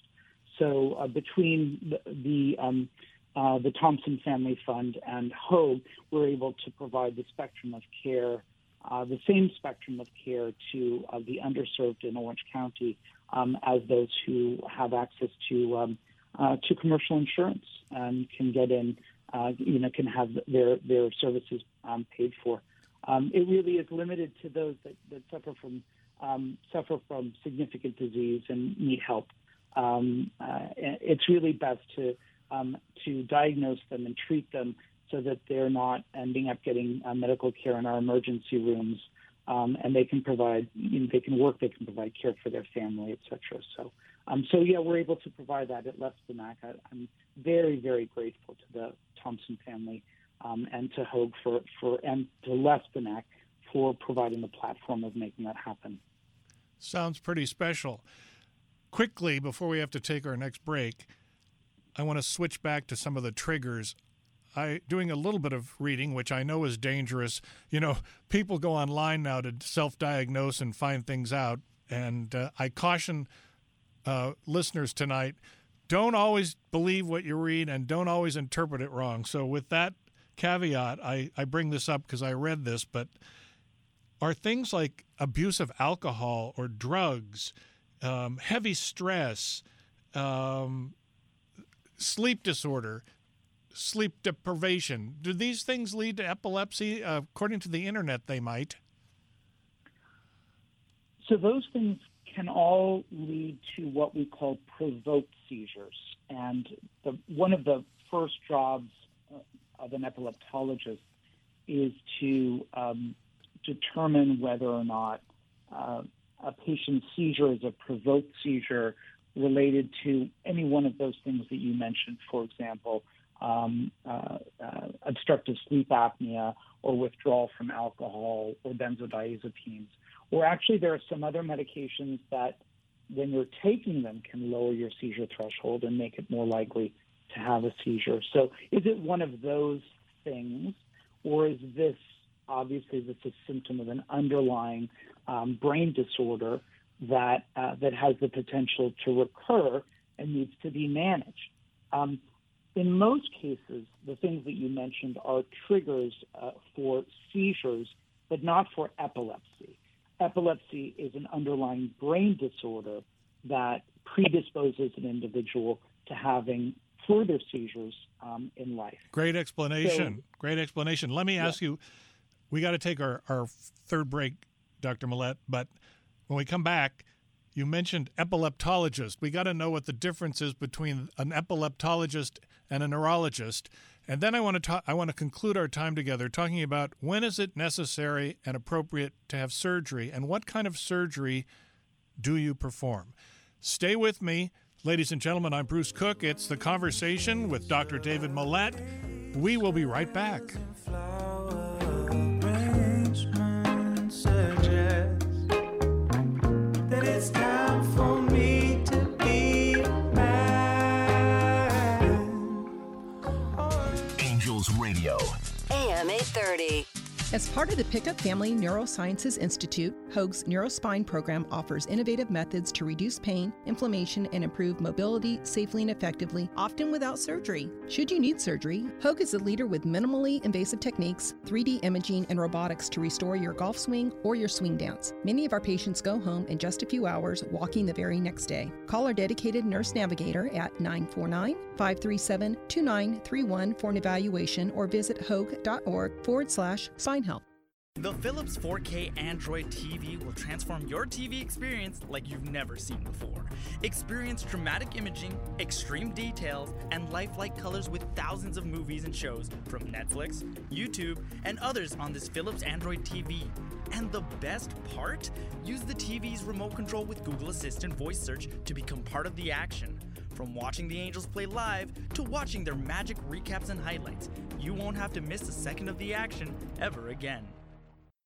So uh, between the, the um, uh, the Thompson Family Fund and Hoag, we're able to provide the spectrum of care, uh, the same spectrum of care to uh, the underserved in Orange County um, as those who have access to um, uh, to commercial insurance and can get in, uh, you know, can have their their services um, paid for. Um, it really is limited to those that, that suffer from um, suffer from significant disease and need help. Um, uh, it's really best to to diagnose them and treat them so that they're not ending up getting uh, medical care in our emergency rooms, um, and they can provide, you know, they can work, they can provide care for their family, etc. So, um, so yeah, we're able to provide that at Les Benac. I, am very, very grateful to the Thompson family um, and to Hoag for, for and to Les Benac for providing the platform of making that happen. Sounds pretty special. Quickly, before we have to take our next break, I want to switch back to some of the triggers. I doing a little bit of reading, which I know is dangerous. You know, people go online now to self-diagnose and find things out, and uh, I caution uh, listeners tonight: don't always believe what you read and don't always interpret it wrong. So, with that caveat, I, I bring this up because I read this, but are things like abuse of alcohol or drugs, um, heavy stress, um, sleep disorder, sleep deprivation. Do these things lead to epilepsy? Uh, according to the internet, they might. So those things can all lead to what we call provoked seizures. And the, one of the first jobs uh, of an epileptologist is to um, determine whether or not uh, a patient's seizure is a provoked seizure related to any one of those things that you mentioned, for example, um, uh, uh, obstructive sleep apnea or withdrawal from alcohol or benzodiazepines. Or actually, there are some other medications that, when you're taking them, can lower your seizure threshold and make it more likely to have a seizure. So, is it one of those things, or is this obviously this is a symptom of an underlying um, brain disorder that uh, that has the potential to recur and needs to be managed. Um, in most cases, the things that you mentioned are triggers uh, for seizures, but not for epilepsy. Epilepsy is an underlying brain disorder that predisposes an individual to having further seizures um, in life. Great explanation. So, Great explanation. Let me ask yeah. you we got to take our, our third break, Dr. Millett, but when we come back, you mentioned epileptologist. We got to know what the difference is between an epileptologist and a neurologist. And then I want to talk, I want to conclude our time together talking about when is it necessary and appropriate to have surgery and what kind of surgery do you perform? Stay with me. Ladies and gentlemen, I'm Bruce Cook. It's the conversation with Dr. David Millett. We will be right back. 30. As part of the Pickup Family Neurosciences Institute, Hoag's Neurospine program offers innovative methods to reduce pain, inflammation, and improve mobility safely and effectively, often without surgery. Should you need surgery, Hoag is a leader with minimally invasive techniques, 3D imaging, and robotics to restore your golf swing or your swing dance. Many of our patients go home in just a few hours, walking the very next day. Call our dedicated nurse navigator at 949 537 2931 for an evaluation or visit hoag.org forward slash spine The Philips 4K Android TV will transform your TV experience like you've never seen before. Experience dramatic imaging, extreme details, and lifelike colors with thousands of movies and shows from Netflix, YouTube, and others on this Philips Android TV. And the best part? Use the TV's remote control with Google Assistant voice search to become part of the action. From watching the Angels play live to watching their magic recaps and highlights, you won't have to miss a second of the action ever again.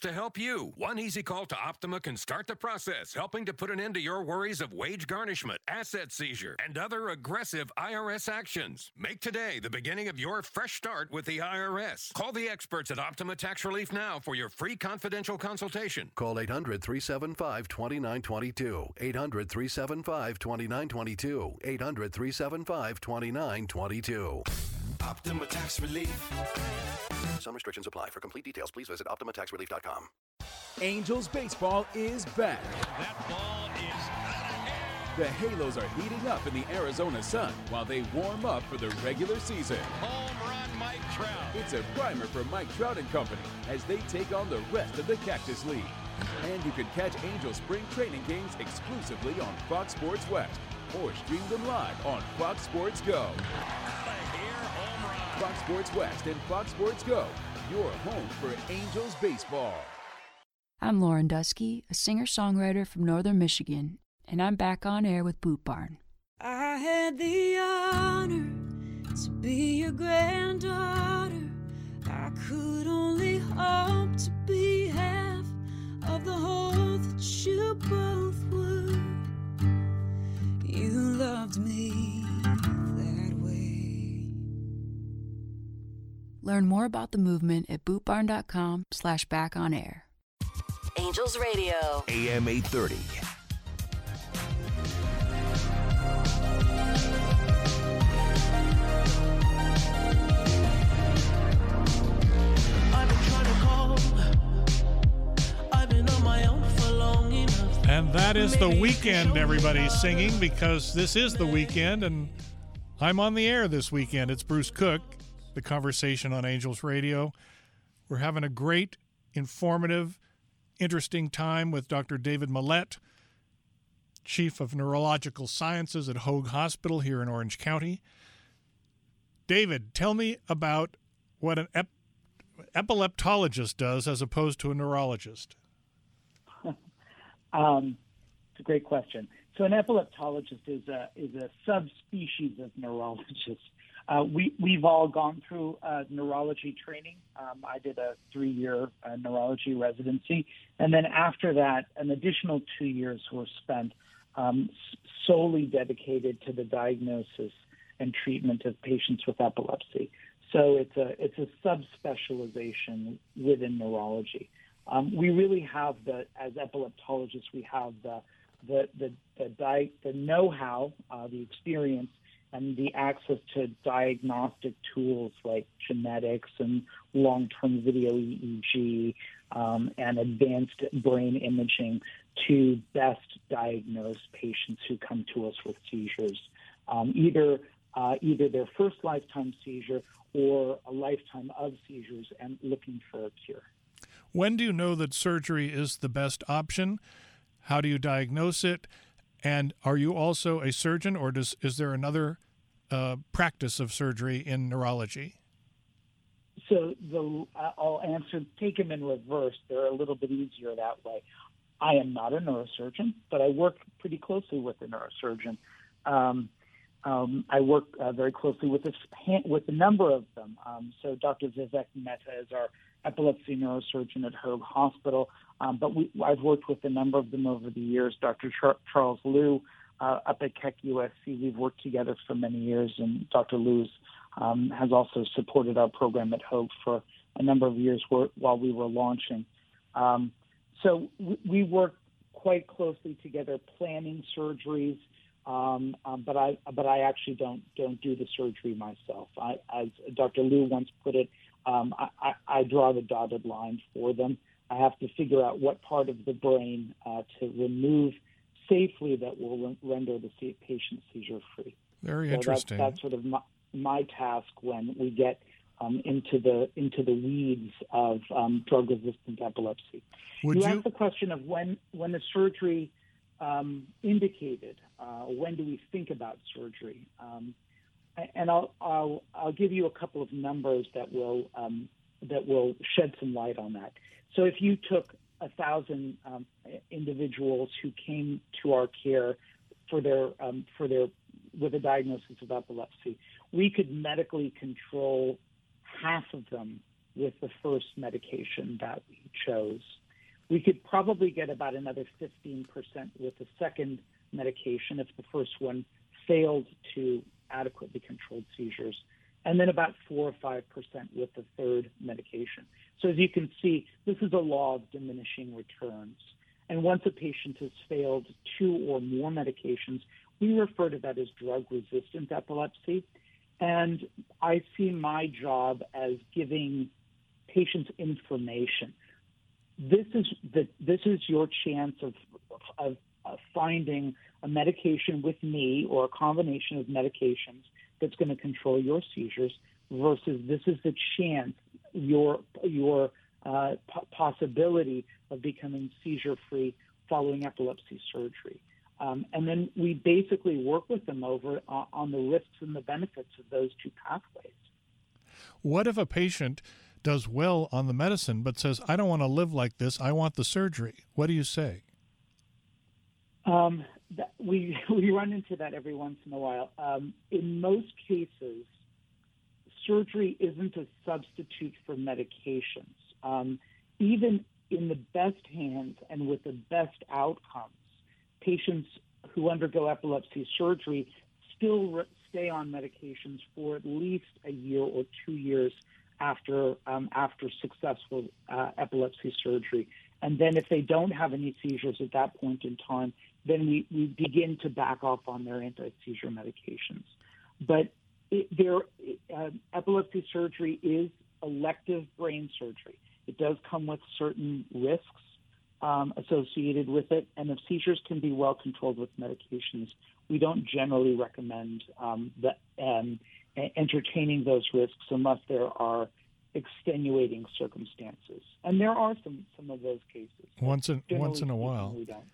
to help you. One easy call to Optima can start the process, helping to put an end to your worries of wage garnishment, asset seizure, and other aggressive IRS actions. Make today the beginning of your fresh start with the IRS. Call the experts at Optima Tax Relief now for your free confidential consultation. Call 800 375 2922. 800 375 2922. 800 375 2922. Optima Tax Relief. Some restrictions apply. For complete details, please visit OptimaTaxRelief.com. Angels baseball is back. That ball is The Halos are heating up in the Arizona sun while they warm up for the regular season. home run, Mike Trout. It's a primer for Mike Trout and company as they take on the rest of the Cactus League. And you can catch Angel spring training games exclusively on Fox Sports West or stream them live on Fox Sports Go. Fox Sports West and Fox Sports Go, your home for Angels baseball. I'm Lauren Duski, a singer songwriter from Northern Michigan, and I'm back on air with Boot Barn. I had the honor to be your granddaughter. I could only hope to be half of the whole that you both were. You loved me Learn more about the movement at bootbarn.com slash back on air. Angels Radio. AM 830. I've been trying to call. I've been on my own for long enough. And that is the weekend everybody's singing because this is the weekend and I'm on the air this weekend. It's Bruce Cook, the conversation on Angels Radio. We're having a great, informative, interesting time with Dr. David Millett, Chief of Neurological Sciences at Hoag Hospital here in Orange County. David, tell me about what an ep- epileptologist does as opposed to a neurologist. Um, it's a great question. So an epileptologist is a is a subspecies of neurologist. Uh, we we've all gone through uh, neurology training. Um, I did a three year uh, neurology residency, and then after that, an additional two years were spent um, solely dedicated to the diagnosis and treatment of patients with epilepsy. So it's a it's a subspecialization within neurology. Um, we really have the as epileptologists we have the the the the, di- the know-how, uh, the experience, and the access to diagnostic tools like genetics and long-term video EEG um, and advanced brain imaging to best diagnose patients who come to us with seizures, um, either uh, either their first lifetime seizure or a lifetime of seizures, and looking for a cure. When do you know that surgery is the best option? How do you diagnose it? And are you also a surgeon, or does is there another uh, practice of surgery in neurology? So the I'll answer take them in reverse. They're a little bit easier that way. I am not a neurosurgeon, but I work pretty closely with a neurosurgeon. Um, um, I work uh, very closely with a, with a number of them. Um, so Dr. Vivek Mehta is our epilepsy neurosurgeon at Hoag Hospital, um, but we, I've worked with a number of them over the years. Dr. Char- Charles Liu uh, up at Keck USC, we've worked together for many years, and Dr. Liu's um, has also supported our program at Hoag for a number of years wh- while we were launching. Um, so we, we work quite closely together, planning surgeries. Um, um, but I but I actually don't don't do the surgery myself. I, as Dr. Liu once put it, um, I, I, I draw the dotted line for them. I have to figure out what part of the brain uh, to remove safely that will re- render the patient seizure free. Very so interesting. That's, that's sort of my, my task when we get um, into the into the weeds of um, drug resistant epilepsy. Would you, you- asked the question of when when the surgery um, indicated. Uh, when do we think about surgery? Um, and I'll, I'll I'll give you a couple of numbers that will um, that will shed some light on that. So if you took a thousand um, individuals who came to our care for their um, for their with a diagnosis of epilepsy, we could medically control half of them with the first medication that we chose. We could probably get about another 15% with the second medication if the first one failed to adequately control seizures, and then about 4 or 5% with the third medication. So, as you can see, this is a law of diminishing returns. And once a patient has failed two or more medications, we refer to that as drug resistant epilepsy. And I see my job as giving patients information. This is the this is your chance of, of, of finding a medication with me or a combination of medications that's going to control your seizures versus this is the chance your your uh, p- possibility of becoming seizure free following epilepsy surgery. Um, and then we basically work with them over uh, on the risks and the benefits of those two pathways. What if a patient does well on the medicine but says, I don't want to live like this, I want the surgery? What do you say? Um, that, we we run into that every once in a while. Um, in most cases, surgery isn't a substitute for medications. Um, even in the best hands and with the best outcomes, patients who undergo epilepsy surgery still re- stay on medications for at least a year or two years after um, after successful uh, epilepsy surgery. And then if they don't have any seizures at that point in time, then we, we begin to back off on their anti-seizure medications. But it, there, uh, epilepsy surgery is elective brain surgery. It does come with certain risks um, associated with it, and if seizures can be well controlled with medications, we don't generally recommend um, the, um, entertaining those risks unless there are extenuating circumstances. And there are some, some of those cases. Once in Generally once in a while. We don't.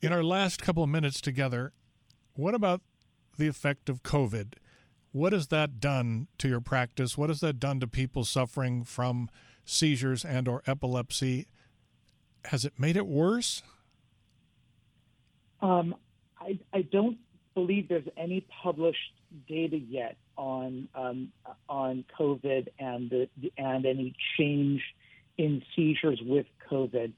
In our last couple of minutes together, what about the effect of COVID? What has that done to your practice? What has that done to people suffering from seizures and or epilepsy? Has it made it worse? Um, I, I don't believe there's any published data yet on um, on COVID and the, and any change in seizures with COVID.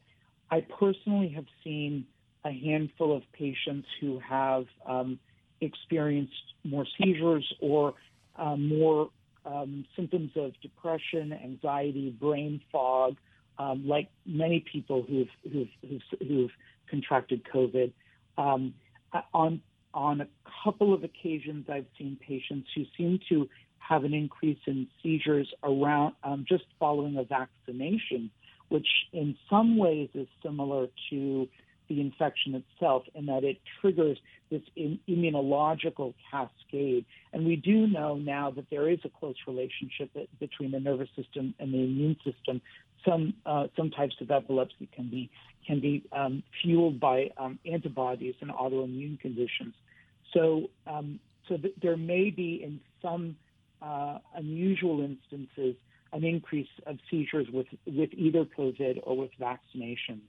I personally have seen a handful of patients who have um, experienced more seizures or uh, more um, symptoms of depression, anxiety, brain fog, um, like many people who've who've, who've, who've contracted COVID. Um, on on a couple of occasions, I've seen patients who seem to have an increase in seizures around um, just following a vaccination, which in some ways is similar to the infection itself in that it triggers this immunological cascade. And we do know now that there is a close relationship between the nervous system and the immune system. Some uh, some types of epilepsy can be can be um, fueled by um, antibodies and autoimmune conditions. So um, so th- there may be in some uh, unusual instances an increase of seizures with with either COVID or with vaccinations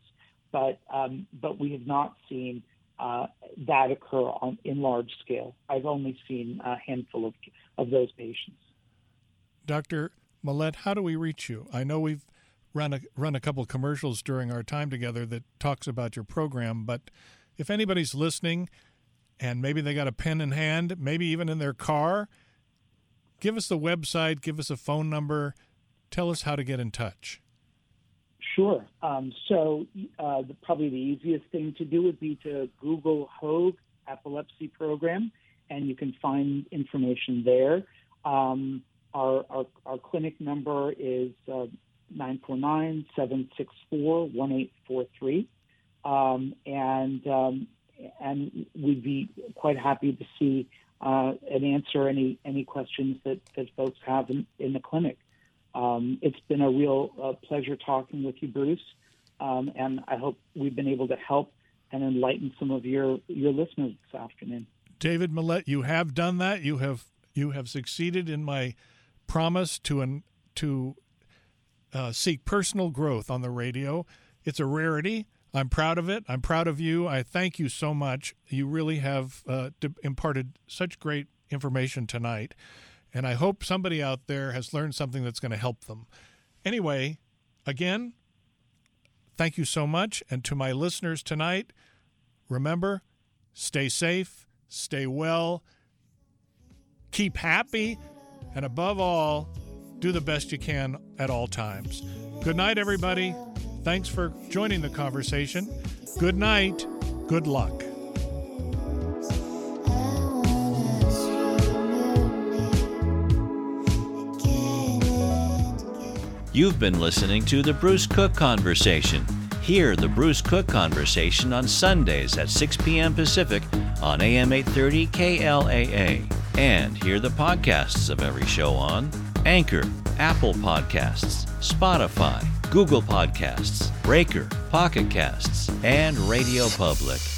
but um, but we have not seen uh, that occur on, in large scale. I've only seen a handful of of those patients. Dr. Millett, how do we reach you? I know we've run a run a couple commercials during our time together that talks about your program, but if anybody's listening and maybe they got a pen in hand, maybe even in their car, give us the website, give us a phone number, tell us how to get in touch. Sure. Um, so uh, the, probably the easiest thing to do would be to Google Hoag Epilepsy Program, and you can find information there. Um, our, our, our clinic number is uh, 949-764-1843. Um, and um, and we'd be quite happy to see uh, and answer any any questions that, that folks have in, in the clinic. Um, it's been a real uh, pleasure talking with you, Bruce, um, and I hope we've been able to help and enlighten some of your your listeners this afternoon. David Millett, you have done that. You have you have succeeded in my promise to an, to uh, seek personal growth on the radio. It's a rarity. I'm proud of it. I'm proud of you. I thank you so much. You really have uh, imparted such great information tonight. And I hope somebody out there has learned something that's going to help them. Anyway, again, thank you so much. And to my listeners tonight, remember stay safe, stay well, keep happy, and above all, do the best you can at all times. Good night, everybody. Thanks for joining the conversation. Good night. Good luck. You've been listening to the Bruce Cook Conversation. Hear the Bruce Cook Conversation on Sundays at 6 p.m. Pacific on AM 830 KLAA. And hear the podcasts of every show on Anchor, Apple Podcasts, Spotify, Google Podcasts, Breaker, Pocket Casts, and Radio Public.